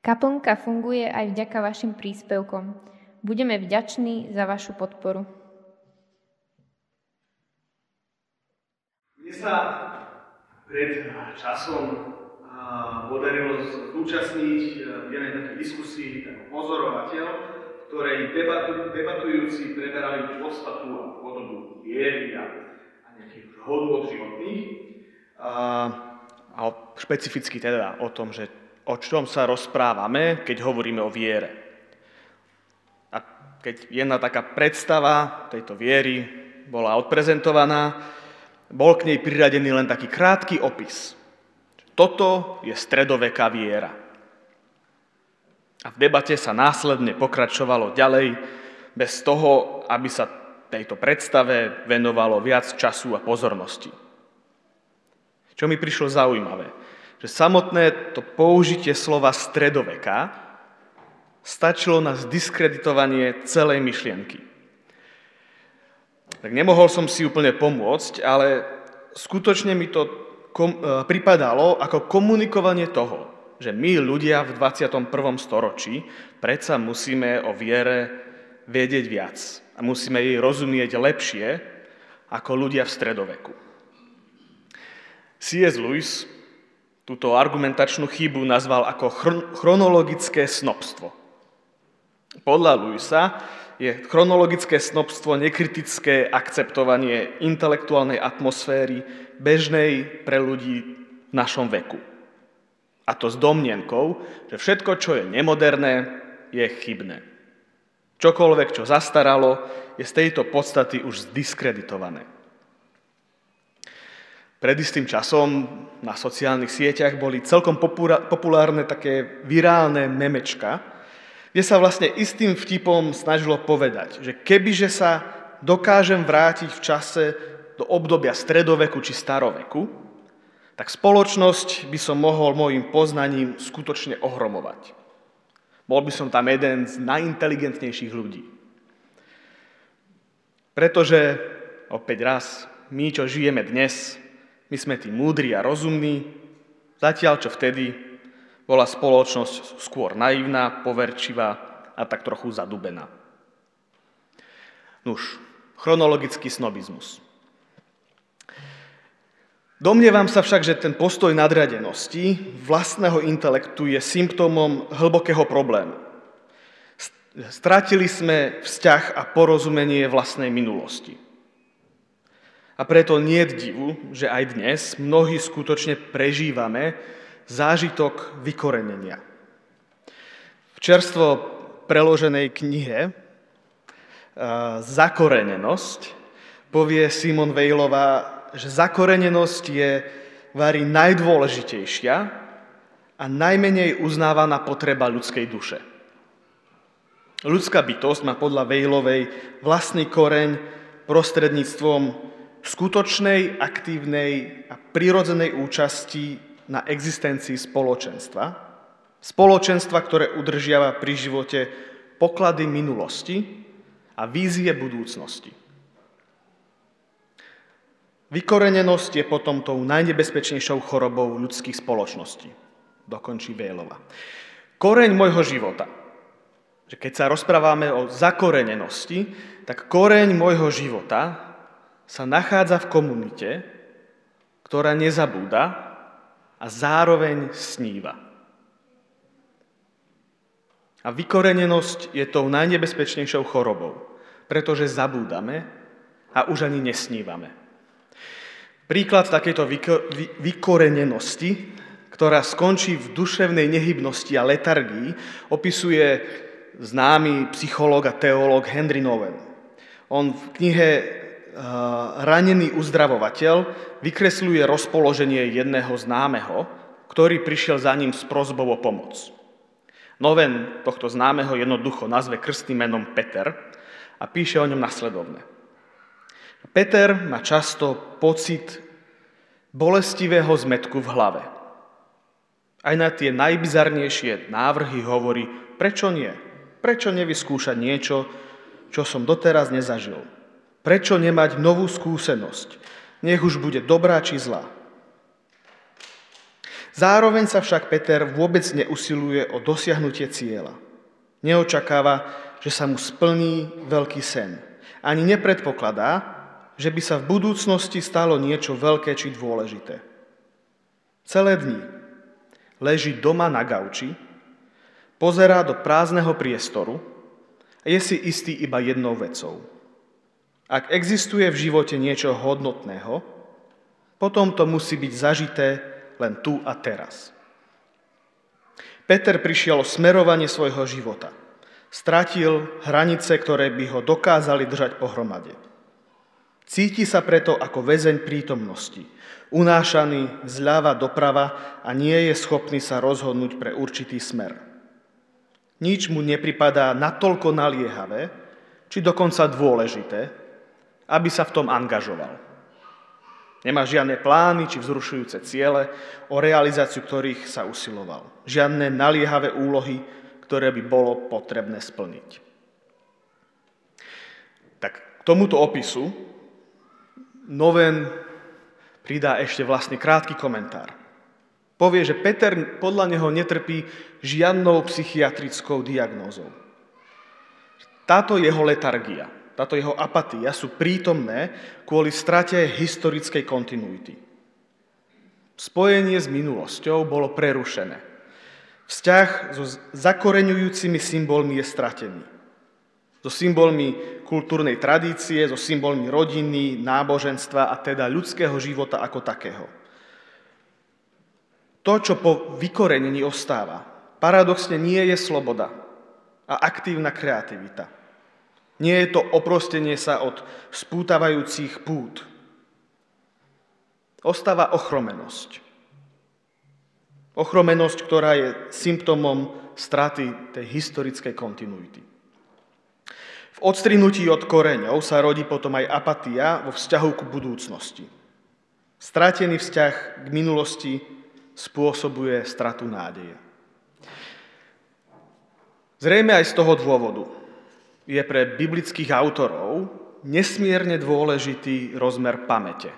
Kaplnka funguje aj vďaka vašim príspevkom. Budeme vďační za vašu podporu. Mne sa pred časom podarilo zúčastniť v jednej takej diskusii pozorovateľ, ktorej debatu, debatujúci preberali podstatu a podobu viery a, a nejakých hodnot životných. A, a špecificky teda o tom, že o čom sa rozprávame, keď hovoríme o viere. A keď jedna taká predstava tejto viery bola odprezentovaná, bol k nej priradený len taký krátky opis. Toto je stredoveká viera. A v debate sa následne pokračovalo ďalej, bez toho, aby sa tejto predstave venovalo viac času a pozornosti. Čo mi prišlo zaujímavé, že samotné to použitie slova stredoveka stačilo na zdiskreditovanie celej myšlienky. Tak nemohol som si úplne pomôcť, ale skutočne mi to kom, e, pripadalo ako komunikovanie toho, že my ľudia v 21. storočí predsa musíme o viere vedieť viac a musíme jej rozumieť lepšie ako ľudia v stredoveku. C.S. Lewis túto argumentačnú chybu nazval ako chronologické snobstvo. Podľa Lewisa je chronologické snobstvo nekritické akceptovanie intelektuálnej atmosféry bežnej pre ľudí v našom veku. A to s domnienkou, že všetko, čo je nemoderné, je chybné. Čokoľvek, čo zastaralo, je z tejto podstaty už zdiskreditované. Pred istým časom na sociálnych sieťach boli celkom populárne také virálne memečka, kde sa vlastne istým vtipom snažilo povedať, že kebyže sa dokážem vrátiť v čase do obdobia stredoveku či staroveku, tak spoločnosť by som mohol môjim poznaním skutočne ohromovať. Bol by som tam jeden z najinteligentnejších ľudí. Pretože, opäť raz, my, čo žijeme dnes, my sme tí múdri a rozumní, zatiaľ čo vtedy bola spoločnosť skôr naivná, poverčivá a tak trochu zadubená. Nuž, chronologický snobizmus. Domnievam sa však, že ten postoj nadradenosti vlastného intelektu je symptómom hlbokého problému. Stratili sme vzťah a porozumenie vlastnej minulosti. A preto nie je divu, že aj dnes mnohí skutočne prežívame zážitok vykorenenia. V čerstvo preloženej knihe Zakorenenosť povie Simon Vejlová že zakorenenosť je vari najdôležitejšia a najmenej uznávaná potreba ľudskej duše. Ľudská bytosť má podľa Vejlovej vlastný koreň prostredníctvom skutočnej, aktívnej a prirodzenej účasti na existencii spoločenstva. Spoločenstva, ktoré udržiava pri živote poklady minulosti a vízie budúcnosti. Vykorenenosť je potom tou najnebezpečnejšou chorobou ľudských spoločností, dokončí Bélova. Koreň môjho života. Keď sa rozprávame o zakorenenosti, tak koreň môjho života sa nachádza v komunite, ktorá nezabúda a zároveň sníva. A vykorenenosť je tou najnebezpečnejšou chorobou, pretože zabúdame a už ani nesnívame. Príklad takejto vykorenenosti, ktorá skončí v duševnej nehybnosti a letargii, opisuje známy psychológ a teológ Henry Nowen. On v knihe Ranený uzdravovateľ vykresľuje rozpoloženie jedného známeho, ktorý prišiel za ním s prozbou o pomoc. Noven tohto známeho jednoducho nazve krstným menom Peter a píše o ňom nasledovne. Peter má často pocit bolestivého zmetku v hlave. Aj na tie najbizarnejšie návrhy hovorí, prečo nie? Prečo nevyskúšať niečo, čo som doteraz nezažil? Prečo nemať novú skúsenosť? Nech už bude dobrá či zlá. Zároveň sa však Peter vôbec neusiluje o dosiahnutie cieľa. Neočakáva, že sa mu splní veľký sen. Ani nepredpokladá, že by sa v budúcnosti stalo niečo veľké či dôležité. Celé dni leží doma na gauči, pozerá do prázdneho priestoru a je si istý iba jednou vecou. Ak existuje v živote niečo hodnotného, potom to musí byť zažité len tu a teraz. Peter prišiel o smerovanie svojho života. Stratil hranice, ktoré by ho dokázali držať pohromade. Cíti sa preto ako väzeň prítomnosti, unášaný zľava doprava a nie je schopný sa rozhodnúť pre určitý smer. Nič mu nepripadá natoľko naliehavé, či dokonca dôležité, aby sa v tom angažoval. Nemá žiadne plány či vzrušujúce ciele, o realizáciu ktorých sa usiloval. Žiadne naliehavé úlohy, ktoré by bolo potrebné splniť. Tak k tomuto opisu Noven pridá ešte vlastne krátky komentár. Povie, že Peter podľa neho netrpí žiadnou psychiatrickou diagnózou. Táto jeho letargia, táto jeho apatia sú prítomné kvôli strate historickej kontinuity. Spojenie s minulosťou bolo prerušené. Vzťah so zakoreňujúcimi symbolmi je stratený. So symbolmi kultúrnej tradície, so symbolmi rodiny, náboženstva a teda ľudského života ako takého. To, čo po vykorenení ostáva, paradoxne nie je sloboda a aktívna kreativita. Nie je to oprostenie sa od spútavajúcich pút. Ostáva ochromenosť. Ochromenosť, ktorá je symptómom straty tej historickej kontinuity. V odstrinutí od koreňov sa rodí potom aj apatia vo vzťahu k budúcnosti. Stratený vzťah k minulosti spôsobuje stratu nádeje. Zrejme aj z toho dôvodu, je pre biblických autorov nesmierne dôležitý rozmer pamäte.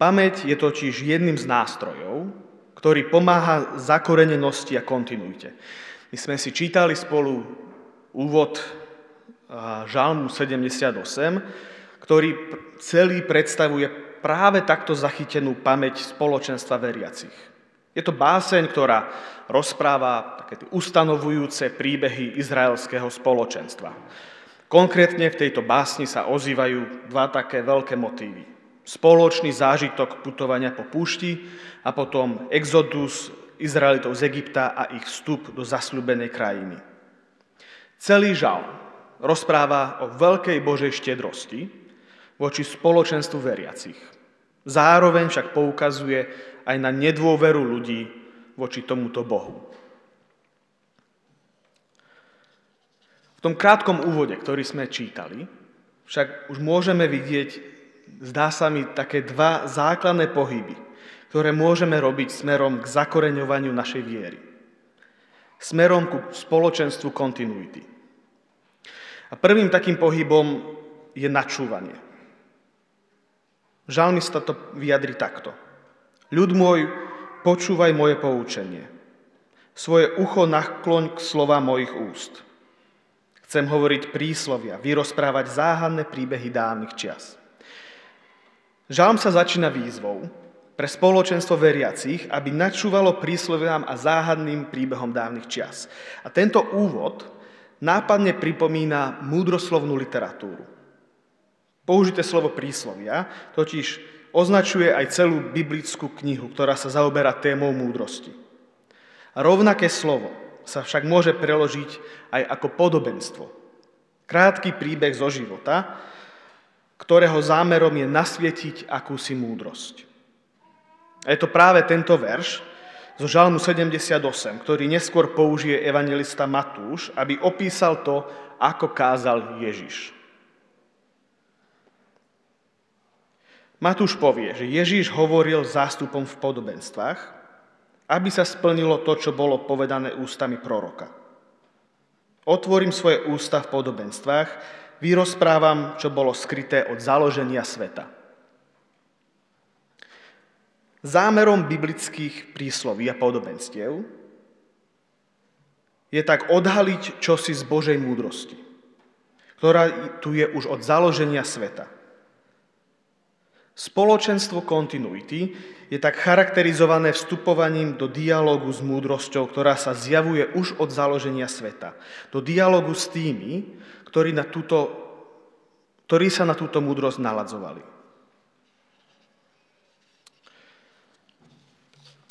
Pamäť je totiž jedným z nástrojov, ktorý pomáha zakorenenosti a kontinuite. My sme si čítali spolu úvod Žalmu 78, ktorý celý predstavuje práve takto zachytenú pamäť spoločenstva veriacich. Je to báseň, ktorá rozpráva tie ustanovujúce príbehy izraelského spoločenstva. Konkrétne v tejto básni sa ozývajú dva také veľké motívy. Spoločný zážitok putovania po púšti a potom exodus Izraelitov z Egypta a ich vstup do zasľubenej krajiny. Celý žal rozpráva o veľkej Božej štedrosti voči spoločenstvu veriacich. Zároveň však poukazuje aj na nedôveru ľudí voči tomuto Bohu. V tom krátkom úvode, ktorý sme čítali, však už môžeme vidieť, zdá sa mi, také dva základné pohyby, ktoré môžeme robiť smerom k zakoreňovaniu našej viery. Smerom ku spoločenstvu kontinuity. A prvým takým pohybom je načúvanie. Žalmista to vyjadri takto. Ľud môj, počúvaj moje poučenie. Svoje ucho nakloň k slova mojich úst. Chcem hovoriť príslovia, vyrozprávať záhadné príbehy dávnych čias. Žalm sa začína výzvou pre spoločenstvo veriacich, aby načúvalo prísloviam a záhadným príbehom dávnych čias. A tento úvod nápadne pripomína múdroslovnú literatúru. Použité slovo príslovia totiž označuje aj celú biblickú knihu, ktorá sa zaoberá témou múdrosti. A rovnaké slovo sa však môže preložiť aj ako podobenstvo. Krátky príbeh zo života, ktorého zámerom je nasvietiť akúsi múdrosť. A je to práve tento verš zo Žalmu 78, ktorý neskôr použije evangelista Matúš, aby opísal to, ako kázal Ježiš. Matúš povie, že Ježíš hovoril zástupom v podobenstvách, aby sa splnilo to, čo bolo povedané ústami proroka. Otvorím svoje ústa v podobenstvách, vyrozprávam, čo bolo skryté od založenia sveta. Zámerom biblických prísloví a podobenstiev je tak odhaliť čosi z Božej múdrosti, ktorá tu je už od založenia sveta. Spoločenstvo kontinuity je tak charakterizované vstupovaním do dialogu s múdrosťou, ktorá sa zjavuje už od založenia sveta. Do dialogu s tými, ktorí, na túto, ktorí sa na túto múdrosť naladzovali.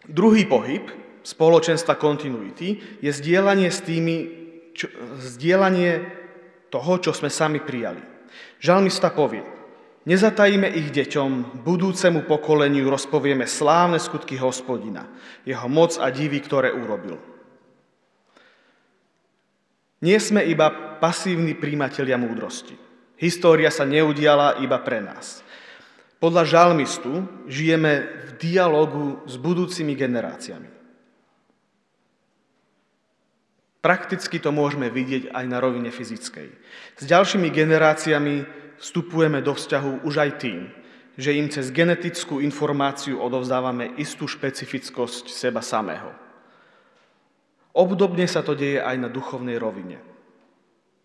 Druhý pohyb spoločenstva kontinuity je zdieľanie s tými, čo, zdieľanie toho, čo sme sami prijali. Žalmista povie, nezatajíme ich deťom, budúcemu pokoleniu rozpovieme slávne skutky hospodina, jeho moc a divy, ktoré urobil. Nie sme iba pasívni príjimatelia múdrosti. História sa neudiala iba pre nás. Podľa žalmistu žijeme v dialogu s budúcimi generáciami. Prakticky to môžeme vidieť aj na rovine fyzickej. S ďalšími generáciami vstupujeme do vzťahu už aj tým, že im cez genetickú informáciu odovzdávame istú špecifickosť seba samého. Obdobne sa to deje aj na duchovnej rovine.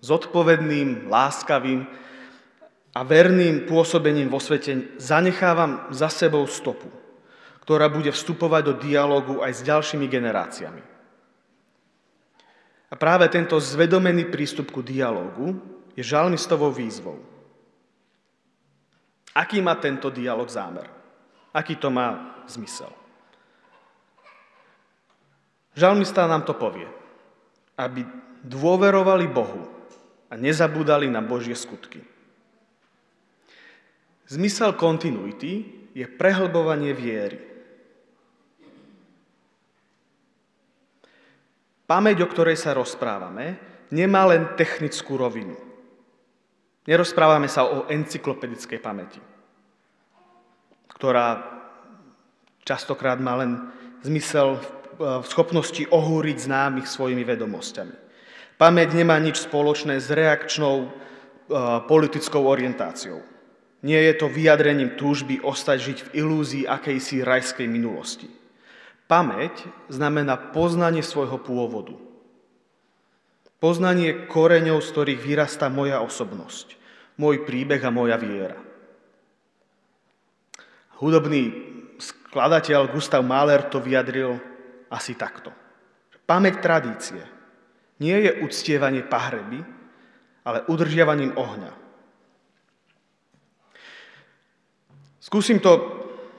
Zodpovedným, láskavým a verným pôsobením vo svete zanechávam za sebou stopu, ktorá bude vstupovať do dialogu aj s ďalšími generáciami. A práve tento zvedomený prístup ku dialogu je žalmistovou výzvou. Aký má tento dialog zámer? Aký to má zmysel? Žalmista nám to povie, aby dôverovali Bohu a nezabúdali na Božie skutky. Zmysel kontinuity je prehlbovanie viery. Pamäť, o ktorej sa rozprávame, nemá len technickú rovinu. Nerozprávame sa o encyklopedickej pamäti, ktorá častokrát má len zmysel v schopnosti ohúriť známych svojimi vedomosťami. Pamäť nemá nič spoločné s reakčnou politickou orientáciou. Nie je to vyjadrením túžby ostať žiť v ilúzii akejsi rajskej minulosti. Pamäť znamená poznanie svojho pôvodu. Poznanie koreňov, z ktorých vyrastá moja osobnosť, môj príbeh a moja viera. Hudobný skladateľ Gustav Mahler to vyjadril asi takto. Pamäť tradície nie je uctievanie pahreby, ale udržiavaním ohňa. Skúsim to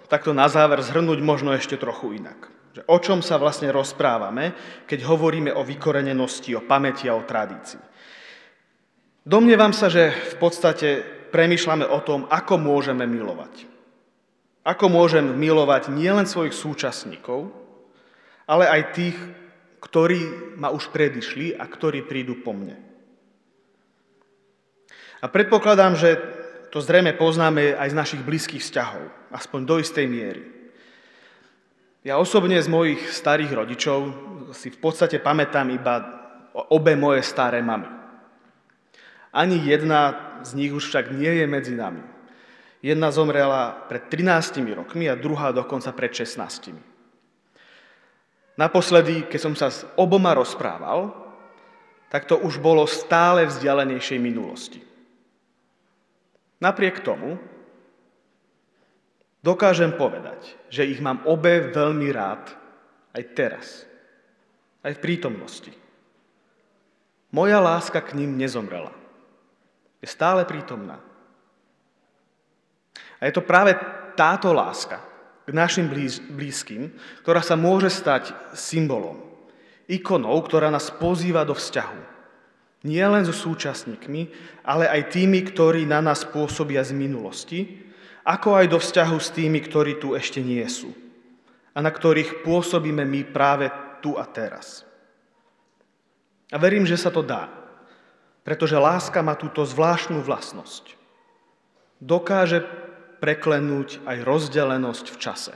takto na záver zhrnúť možno ešte trochu inak. O čom sa vlastne rozprávame, keď hovoríme o vykorenenosti, o pamäti a o tradícii. Domnievam sa, že v podstate premyšľame o tom, ako môžeme milovať. Ako môžem milovať nielen svojich súčasníkov, ale aj tých, ktorí ma už predišli a ktorí prídu po mne. A predpokladám, že to zrejme poznáme aj z našich blízkych vzťahov, aspoň do istej miery. Ja osobne z mojich starých rodičov si v podstate pamätám iba obe moje staré mamy. Ani jedna z nich už však nie je medzi nami. Jedna zomrela pred 13 rokmi a druhá dokonca pred 16. Naposledy, keď som sa s oboma rozprával, tak to už bolo stále vzdialenejšej minulosti. Napriek tomu dokážem povedať, že ich mám obe veľmi rád aj teraz, aj v prítomnosti. Moja láska k ním nezomrela. Je stále prítomná. A je to práve táto láska k našim blízkym, ktorá sa môže stať symbolom, ikonou, ktorá nás pozýva do vzťahu nie len so súčasníkmi, ale aj tými, ktorí na nás pôsobia z minulosti, ako aj do vzťahu s tými, ktorí tu ešte nie sú a na ktorých pôsobíme my práve tu a teraz. A verím, že sa to dá, pretože láska má túto zvláštnu vlastnosť. Dokáže preklenúť aj rozdelenosť v čase,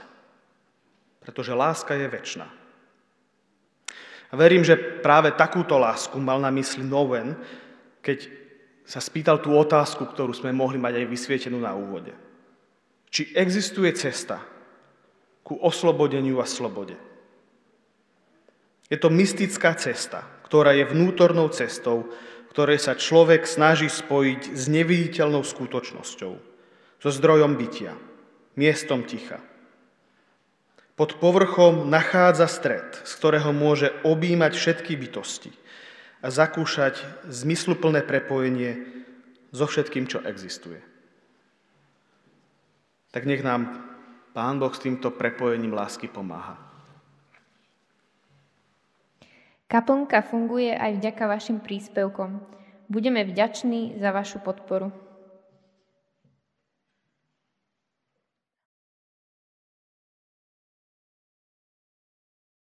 pretože láska je väčšiná. A verím, že práve takúto lásku mal na mysli Noven, keď sa spýtal tú otázku, ktorú sme mohli mať aj vysvietenú na úvode. Či existuje cesta, ku oslobodeniu a slobode. Je to mystická cesta, ktorá je vnútornou cestou, ktorej sa človek snaží spojiť s neviditeľnou skutočnosťou, so zdrojom bytia, miestom ticha. Pod povrchom nachádza stred, z ktorého môže objímať všetky bytosti a zakúšať zmysluplné prepojenie so všetkým, čo existuje. Tak nech nám Pán Boh s týmto prepojením lásky pomáha. Kaplnka funguje aj vďaka vašim príspevkom. Budeme vďační za vašu podporu.